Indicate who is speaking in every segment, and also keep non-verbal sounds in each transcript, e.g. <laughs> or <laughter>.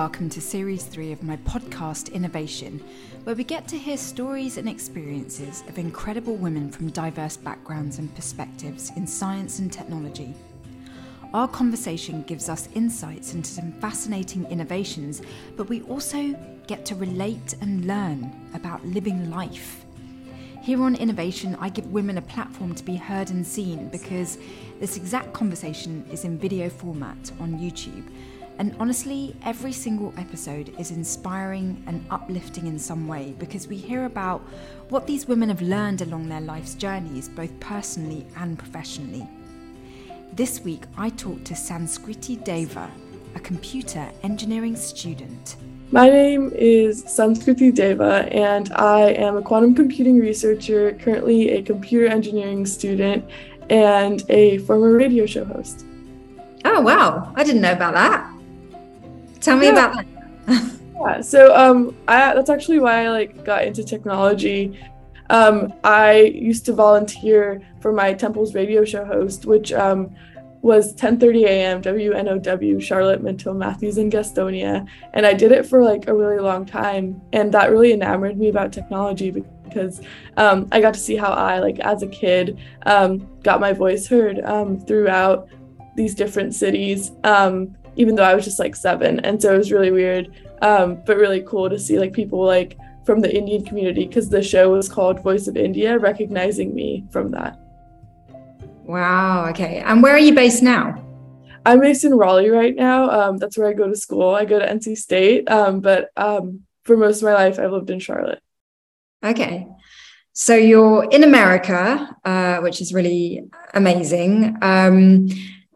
Speaker 1: welcome to Series 3 of my podcast Innovation, where we get to hear stories and experiences of incredible women from diverse backgrounds and perspectives in science and technology. Our conversation gives us insights into some fascinating innovations, but we also get to relate and learn about living life. Here on Innovation, I give women a platform to be heard and seen because this exact conversation is in video format on YouTube. And honestly, every single episode is inspiring and uplifting in some way because we hear about what these women have learned along their life's journeys, both personally and professionally. This week, I talked to Sanskriti Deva, a computer engineering student.
Speaker 2: My name is Sanskriti Deva, and I am a quantum computing researcher, currently a computer engineering student, and a former radio show host.
Speaker 3: Oh, wow. I didn't know about that. Tell me yeah. about that.
Speaker 2: yeah, so um, I, that's actually why I like got into technology. Um, I used to volunteer for my Temple's radio show host, which um, was 10:30 a.m. WNOW Charlotte Minto Matthews in Gastonia, and I did it for like a really long time, and that really enamored me about technology because um, I got to see how I like as a kid um, got my voice heard um, throughout these different cities, um, even though I was just like seven, and so it was really weird, um, but really cool to see like people like from the Indian community because the show was called Voice of India, recognizing me from that.
Speaker 3: Wow. Okay. And where are you based now?
Speaker 2: I'm based in Raleigh right now. Um, that's where I go to school. I go to NC State, um, but um, for most of my life, I've lived in Charlotte.
Speaker 3: Okay. So you're in America, uh, which is really amazing. Um,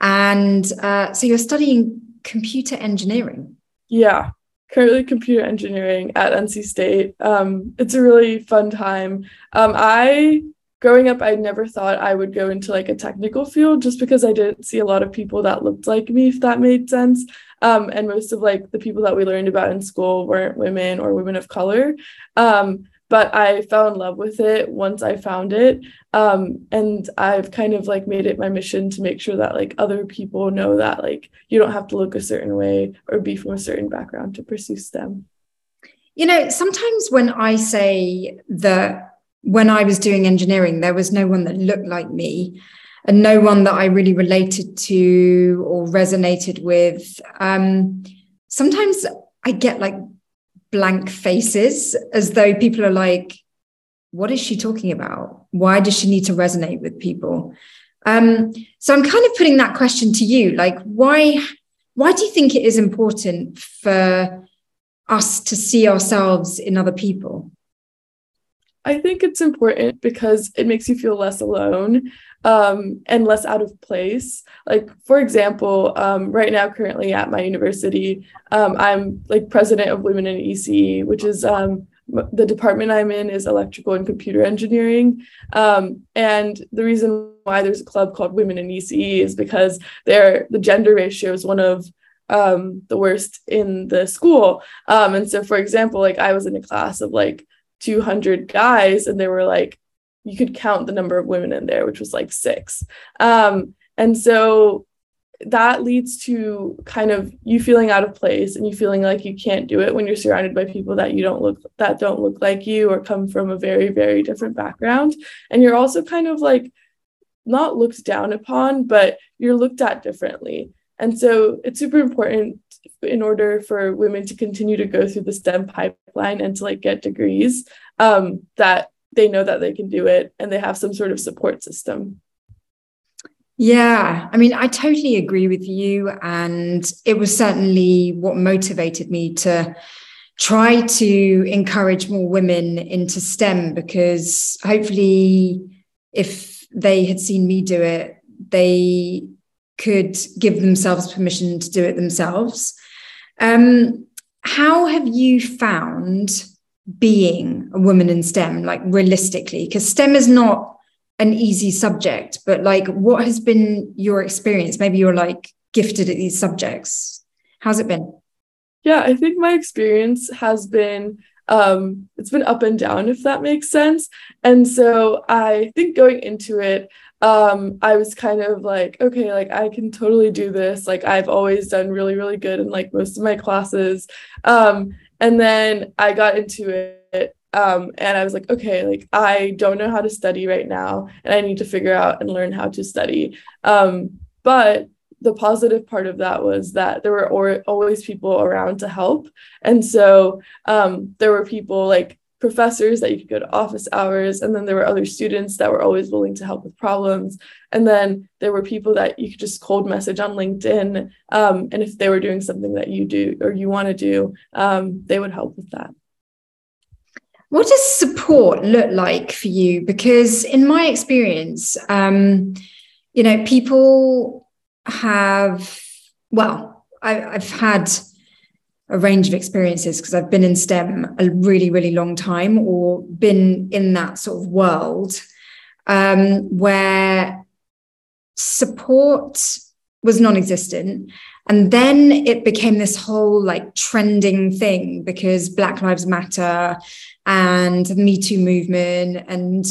Speaker 3: and uh, so you're studying computer engineering.
Speaker 2: Yeah, currently computer engineering at NC State. Um, it's a really fun time. Um, I growing up, I never thought I would go into like a technical field just because I didn't see a lot of people that looked like me, if that made sense. Um, and most of like the people that we learned about in school weren't women or women of color. Um, but I fell in love with it once I found it. Um, and I've kind of like made it my mission to make sure that like other people know that like you don't have to look a certain way or be from a certain background to pursue STEM.
Speaker 3: You know, sometimes when I say that when I was doing engineering, there was no one that looked like me and no one that I really related to or resonated with. Um, sometimes I get like blank faces as though people are like, what is she talking about? Why does she need to resonate with people? Um, so I'm kind of putting that question to you, like why why do you think it is important for us to see ourselves in other people?
Speaker 2: I think it's important because it makes you feel less alone um, and less out of place. Like, for example, um, right now, currently at my university, um, I'm like president of Women in ECE, which is um, the department I'm in is electrical and computer engineering. Um, and the reason why there's a club called Women in ECE is because they the gender ratio is one of um, the worst in the school. and so, for example, like I was in a class of like 200 guys and they were like you could count the number of women in there which was like six. Um, and so that leads to kind of you feeling out of place and you feeling like you can't do it when you're surrounded by people that you don't look that don't look like you or come from a very very different background. And you're also kind of like not looked down upon but you're looked at differently. And so it's super important in order for women to continue to go through the STEM pipeline and to like get degrees, um, that they know that they can do it and they have some sort of support system.
Speaker 3: Yeah, I mean, I totally agree with you. And it was certainly what motivated me to try to encourage more women into STEM because hopefully, if they had seen me do it, they could give themselves permission to do it themselves. Um, how have you found being a woman in STEM, like realistically? Because STEM is not an easy subject, but like, what has been your experience? Maybe you're like gifted at these subjects. How's it been?
Speaker 2: Yeah, I think my experience has been um, it's been up and down, if that makes sense. And so I think going into it, um, I was kind of like, okay, like I can totally do this. Like I've always done really, really good in like most of my classes. Um, and then I got into it um, and I was like, okay, like I don't know how to study right now, and I need to figure out and learn how to study. Um, but the positive part of that was that there were or- always people around to help. And so um, there were people like professors that you could go to office hours. And then there were other students that were always willing to help with problems. And then there were people that you could just cold message on LinkedIn. Um, and if they were doing something that you do or you want to do, um, they would help with that.
Speaker 3: What does support look like for you? Because in my experience, um, you know, people have, well, I, I've had a range of experiences because I've been in STEM a really, really long time or been in that sort of world um, where support was non existent. And then it became this whole like trending thing because Black Lives Matter and the Me Too movement and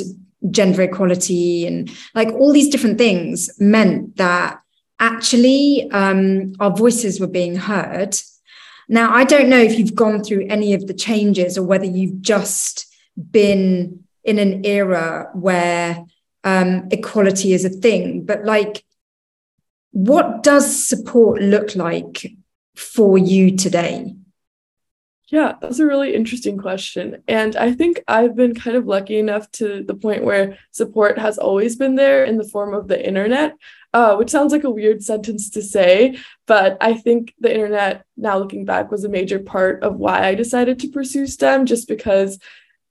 Speaker 3: gender equality and like all these different things meant that actually um, our voices were being heard. Now, I don't know if you've gone through any of the changes or whether you've just been in an era where um, equality is a thing, but like, what does support look like for you today?
Speaker 2: Yeah, that's a really interesting question. And I think I've been kind of lucky enough to the point where support has always been there in the form of the internet, uh, which sounds like a weird sentence to say. But I think the internet, now looking back, was a major part of why I decided to pursue STEM, just because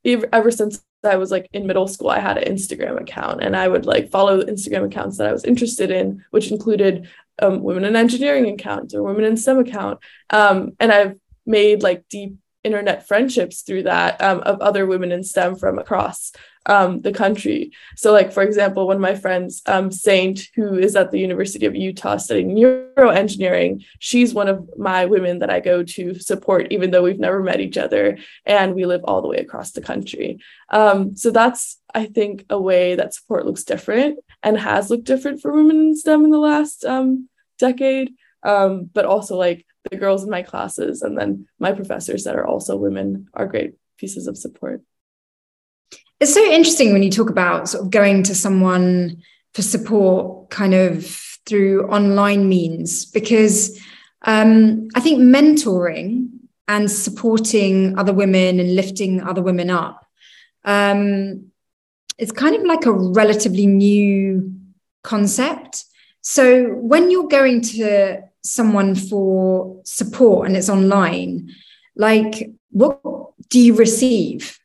Speaker 2: ever since I was like in middle school, I had an Instagram account and I would like follow Instagram accounts that I was interested in, which included um, women in engineering account or women in STEM account. Um, and I've made like deep internet friendships through that um, of other women in STEM from across um, the country. So, like for example, one of my friends, um, Saint, who is at the University of Utah studying neuroengineering, she's one of my women that I go to support, even though we've never met each other, and we live all the way across the country. Um, so that's I think a way that support looks different and has looked different for women in STEM in the last um, decade. Um, but also like the girls in my classes and then my professors that are also women are great pieces of support.
Speaker 3: It's so interesting when you talk about sort of going to someone for support kind of through online means because um, I think mentoring and supporting other women and lifting other women up um, it's kind of like a relatively new concept. So when you're going to someone for support and it's online, like what do you receive?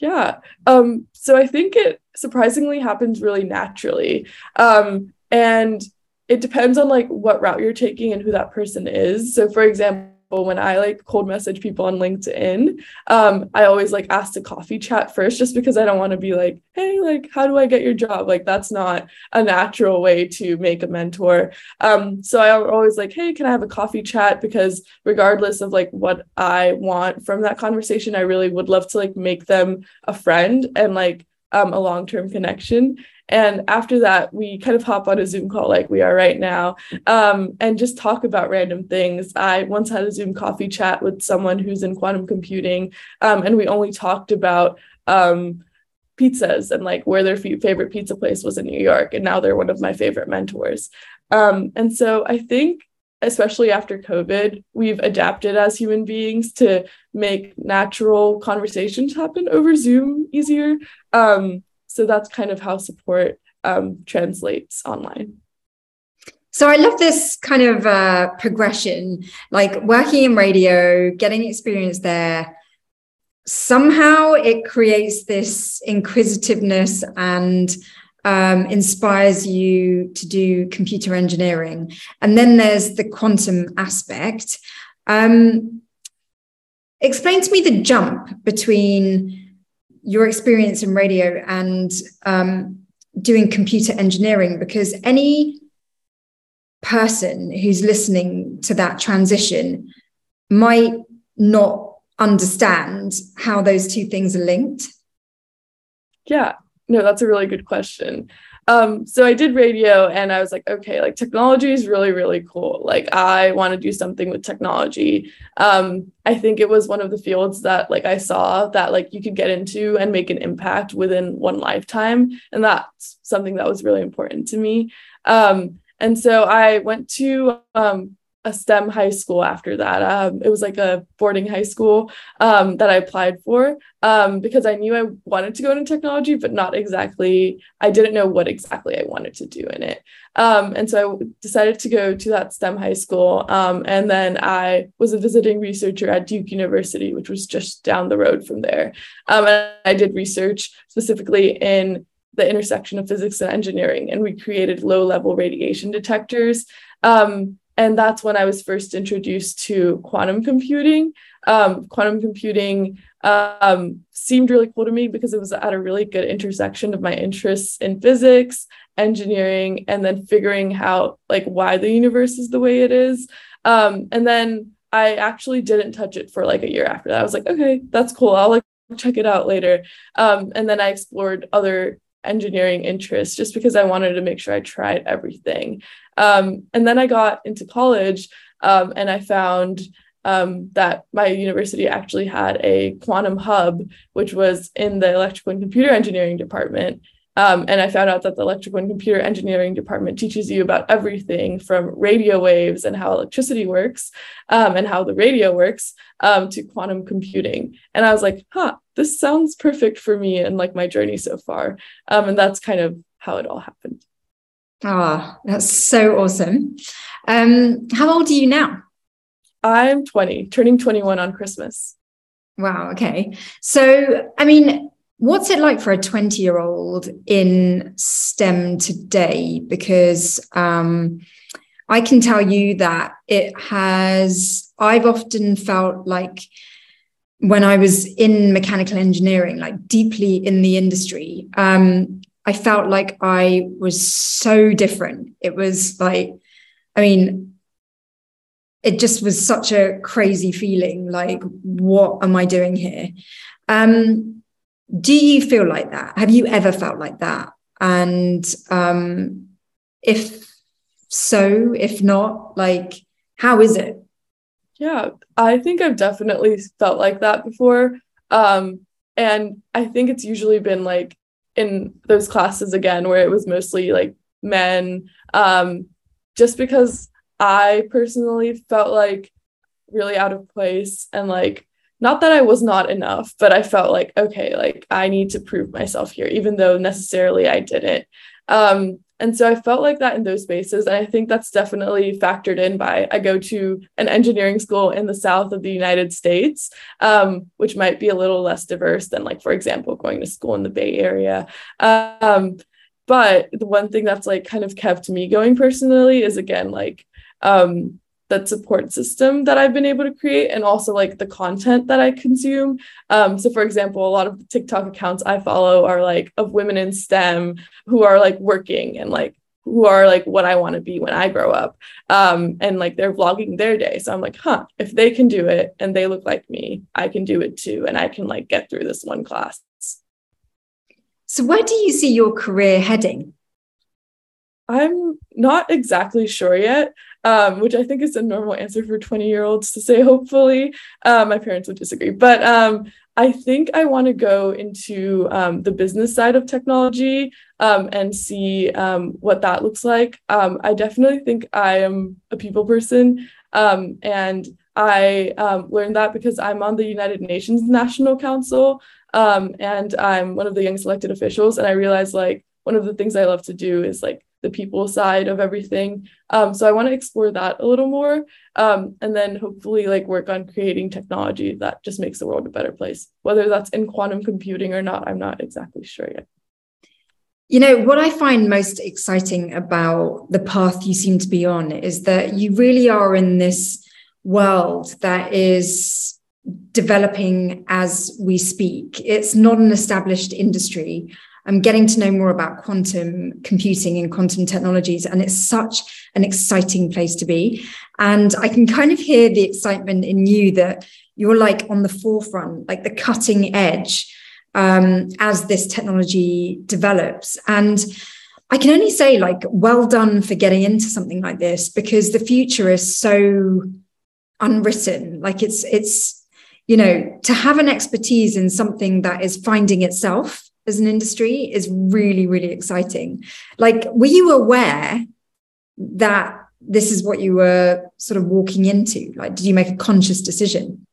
Speaker 2: Yeah. Um, so I think it surprisingly happens really naturally. Um, and it depends on like what route you're taking and who that person is. So for example, when I like cold message people on LinkedIn, um, I always like ask to coffee chat first just because I don't want to be like, hey, like, how do I get your job? Like, that's not a natural way to make a mentor. Um, so I'm always like, hey, can I have a coffee chat? Because regardless of like what I want from that conversation, I really would love to like make them a friend and like um, a long term connection. And after that, we kind of hop on a Zoom call like we are right now um, and just talk about random things. I once had a Zoom coffee chat with someone who's in quantum computing, um, and we only talked about um, pizzas and like where their favorite pizza place was in New York. And now they're one of my favorite mentors. Um, and so I think especially after COVID, we've adapted as human beings to make natural conversations happen over Zoom easier. Um, so that's kind of how support um, translates online.
Speaker 3: So I love this kind of uh, progression, like working in radio, getting experience there. Somehow it creates this inquisitiveness and um, inspires you to do computer engineering. And then there's the quantum aspect. Um, explain to me the jump between your experience in radio and um, doing computer engineering because any person who's listening to that transition might not understand how those two things are linked?
Speaker 2: Yeah, no, that's a really good question. Um, so I did radio and I was like, okay, like technology is really, really cool. Like I want to do something with technology. Um, I think it was one of the fields that like I saw that like you could get into and make an impact within one lifetime. And that's something that was really important to me. Um, and so I went to um, a STEM high school after that. Um, it was like a boarding high school um, that I applied for um, because I knew I wanted to go into technology, but not exactly, I didn't know what exactly I wanted to do in it. Um, and so I decided to go to that STEM high school. Um, and then I was a visiting researcher at Duke University, which was just down the road from there. Um, and I did research specifically in the intersection of physics and engineering, and we created low level radiation detectors. Um, and that's when I was first introduced to quantum computing. Um, quantum computing um, seemed really cool to me because it was at a really good intersection of my interests in physics, engineering, and then figuring out like why the universe is the way it is. Um, and then I actually didn't touch it for like a year after that. I was like, okay, that's cool. I'll like check it out later. Um, and then I explored other engineering interest just because I wanted to make sure I tried everything. Um, and then I got into college um, and I found um, that my university actually had a quantum hub, which was in the electrical and computer engineering department. Um, and I found out that the electrical and computer engineering department teaches you about everything from radio waves and how electricity works um, and how the radio works um, to quantum computing. And I was like, huh, this sounds perfect for me and like my journey so far. Um, and that's kind of how it all happened.
Speaker 3: Ah, oh, that's so awesome. Um, how old are you now?
Speaker 2: I'm 20, turning 21 on Christmas.
Speaker 3: Wow. Okay. So, I mean, what's it like for a 20 year old in STEM today? Because um, I can tell you that it has, I've often felt like when I was in mechanical engineering, like deeply in the industry, um, I felt like I was so different. It was like, I mean, it just was such a crazy feeling. Like, what am I doing here? Um, do you feel like that? Have you ever felt like that? And um, if so, if not, like, how is it?
Speaker 2: Yeah, I think I've definitely felt like that before. Um, and I think it's usually been like in those classes again where it was mostly like men um just because i personally felt like really out of place and like not that i was not enough but i felt like okay like i need to prove myself here even though necessarily i didn't um and so I felt like that in those spaces. And I think that's definitely factored in by I go to an engineering school in the south of the United States, um, which might be a little less diverse than, like, for example, going to school in the Bay Area. Um, but the one thing that's like kind of kept me going personally is again, like, um, that support system that I've been able to create and also like the content that I consume. Um, so for example, a lot of the TikTok accounts I follow are like of women in STEM who are like working and like who are like what I want to be when I grow up. Um, and like they're vlogging their day. So I'm like, huh, if they can do it and they look like me, I can do it too. And I can like get through this one class.
Speaker 3: So where do you see your career heading?
Speaker 2: I'm not exactly sure yet um, which I think is a normal answer for 20 year olds to say, hopefully. Uh, my parents would disagree. But um, I think I want to go into um, the business side of technology um, and see um, what that looks like. I definitely think I am a people person. and I learned that because I'm on the United Nations National Council and I'm one of the youngest elected officials. And I realized like one of the things I love to do is like the people side of everything. Um, so I want to explore that a little more, um, and then hopefully like work on creating technology that just makes the world a better place. Whether that's in quantum computing or not, I'm not exactly sure yet.
Speaker 3: You know, what I find most exciting about the path you seem to be on is that you really are in this world that is developing as we speak. It's not an established industry. I'm getting to know more about quantum computing and quantum technologies. And it's such an exciting place to be. And I can kind of hear the excitement in you that you're like on the forefront, like the cutting edge um, as this technology develops. And I can only say, like, well done for getting into something like this because the future is so unwritten. Like, it's, it's, you know, to have an expertise in something that is finding itself as an industry is really, really exciting. Like, were you aware that this is what you were sort of walking into? Like, did you make a conscious decision?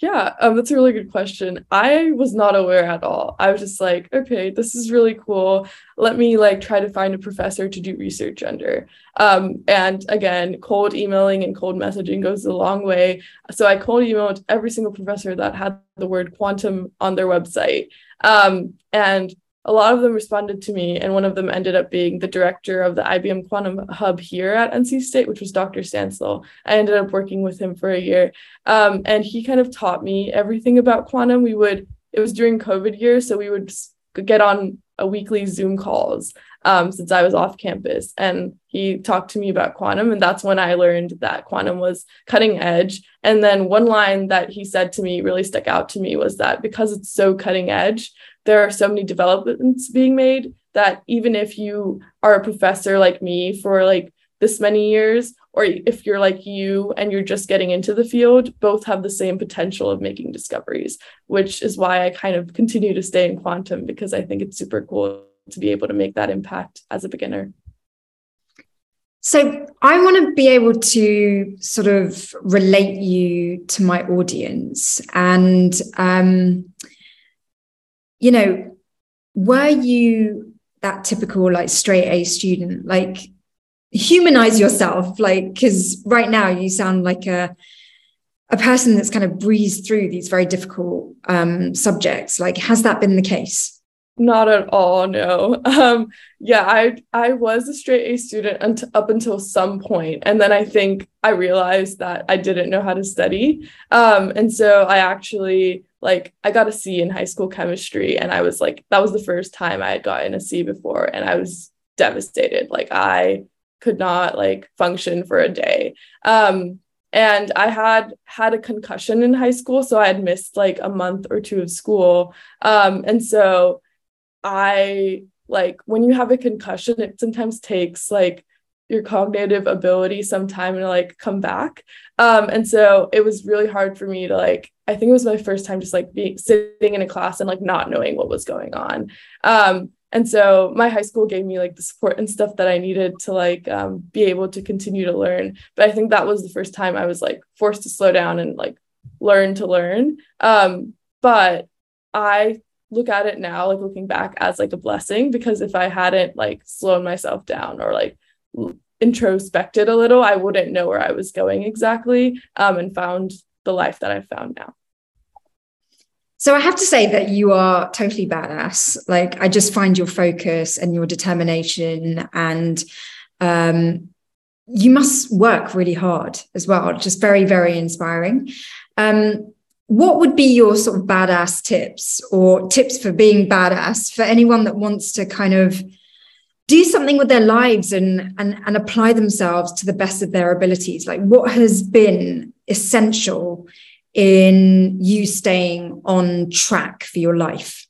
Speaker 2: Yeah, um, that's a really good question. I was not aware at all. I was just like, okay, this is really cool. Let me like try to find a professor to do research under. Um, and again, cold emailing and cold messaging goes a long way. So I cold emailed every single professor that had the word quantum on their website. Um, and a lot of them responded to me, and one of them ended up being the director of the IBM Quantum Hub here at NC State, which was Dr. Stancil. I ended up working with him for a year, um, and he kind of taught me everything about quantum. We would, it was during COVID year, so we would get on a weekly Zoom calls um, since I was off campus, and he talked to me about quantum, and that's when I learned that quantum was cutting edge. And then one line that he said to me really stuck out to me was that because it's so cutting edge there are so many developments being made that even if you are a professor like me for like this many years or if you're like you and you're just getting into the field both have the same potential of making discoveries which is why i kind of continue to stay in quantum because i think it's super cool to be able to make that impact as a beginner
Speaker 3: so I want to be able to sort of relate you to my audience. And um, you know, were you that typical like straight A student? Like humanize yourself, like because right now you sound like a a person that's kind of breezed through these very difficult um, subjects. Like, has that been the case?
Speaker 2: Not at all. No. <laughs> Um, yeah, I I was a straight A student unt- up until some point, and then I think I realized that I didn't know how to study, um, and so I actually like I got a C in high school chemistry and I was like that was the first time I had gotten a C before and I was devastated like I could not like function for a day um and I had had a concussion in high school so I had missed like a month or two of school um and so I like when you have a concussion it sometimes takes like your cognitive ability some time to like come back um and so it was really hard for me to like I think it was my first time just like being sitting in a class and like not knowing what was going on. Um, and so my high school gave me like the support and stuff that I needed to like um, be able to continue to learn. But I think that was the first time I was like forced to slow down and like learn to learn. Um, but I look at it now, like looking back as like a blessing because if I hadn't like slowed myself down or like introspected a little, I wouldn't know where I was going exactly um, and found the life that I've found now.
Speaker 3: So I have to say that you are totally badass. Like I just find your focus and your determination and um, you must work really hard as well. Just very, very inspiring. Um, what would be your sort of badass tips or tips for being badass for anyone that wants to kind of do something with their lives and, and, and apply themselves to the best of their abilities? Like what has been essential in you staying on track for your life?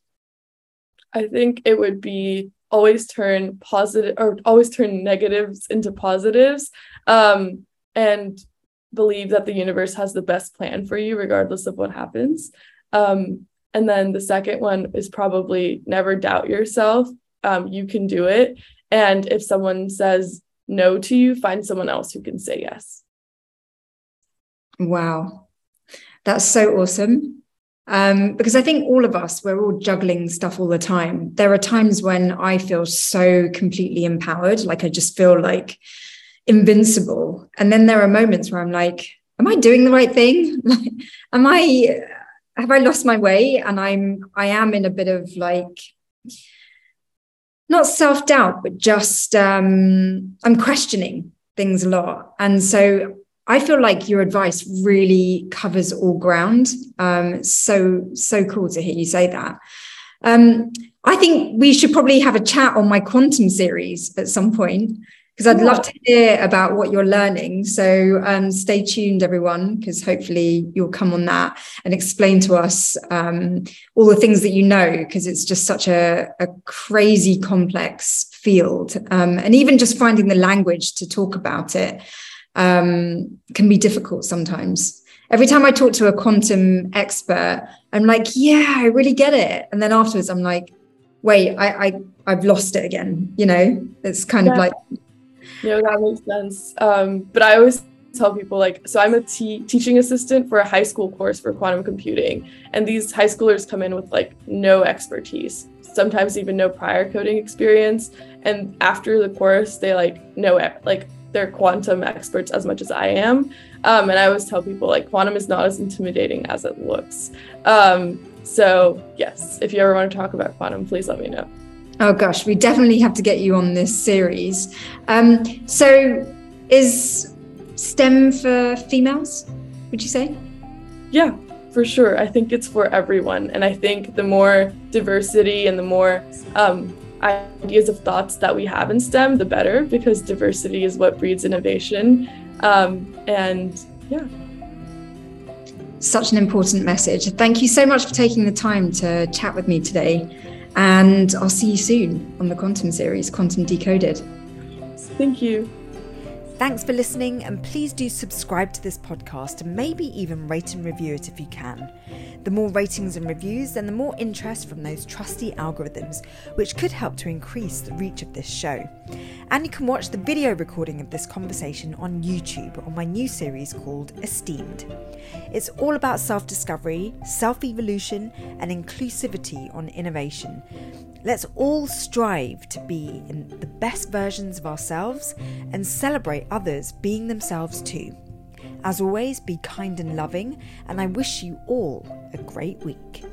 Speaker 2: I think it would be always turn positive or always turn negatives into positives um, and believe that the universe has the best plan for you regardless of what happens. Um, and then the second one is probably never doubt yourself. Um, you can do it. And if someone says no to you, find someone else who can say yes.
Speaker 3: Wow. That's so awesome. Um, because I think all of us, we're all juggling stuff all the time. There are times when I feel so completely empowered, like I just feel like invincible. And then there are moments where I'm like, am I doing the right thing? <laughs> am I, have I lost my way? And I'm, I am in a bit of like, not self doubt, but just um, I'm questioning things a lot. And so I feel like your advice really covers all ground. Um, so so cool to hear you say that. Um, I think we should probably have a chat on my quantum series at some point because I'd love to hear about what you're learning. So um, stay tuned, everyone, because hopefully you'll come on that and explain to us um, all the things that you know, because it's just such a, a crazy complex field. Um, and even just finding the language to talk about it um, can be difficult sometimes. Every time I talk to a quantum expert, I'm like, yeah, I really get it. And then afterwards, I'm like, wait, I, I I've lost it again. You know, it's kind yeah. of like
Speaker 2: no, that makes sense. Um, but I always tell people like, so I'm a teaching assistant for a high school course for quantum computing, and these high schoolers come in with like no expertise, sometimes even no prior coding experience, and after the course they like know like they're quantum experts as much as I am. Um, and I always tell people like quantum is not as intimidating as it looks. Um, so yes, if you ever want to talk about quantum, please let me know.
Speaker 3: Oh gosh, we definitely have to get you on this series. Um, so, is STEM for females? Would you say?
Speaker 2: Yeah, for sure. I think it's for everyone, and I think the more diversity and the more um, ideas of thoughts that we have in STEM, the better, because diversity is what breeds innovation. Um, and yeah.
Speaker 3: Such an important message. Thank you so much for taking the time to chat with me today. And I'll see you soon on the Quantum series, Quantum Decoded.
Speaker 2: Thank you.
Speaker 1: Thanks for listening, and please do subscribe to this podcast and maybe even rate and review it if you can. The more ratings and reviews, then the more interest from those trusty algorithms, which could help to increase the reach of this show. And you can watch the video recording of this conversation on YouTube on my new series called Esteemed. It's all about self discovery, self evolution, and inclusivity on innovation. Let's all strive to be in the best versions of ourselves and celebrate others being themselves too. As always, be kind and loving, and I wish you all a great week.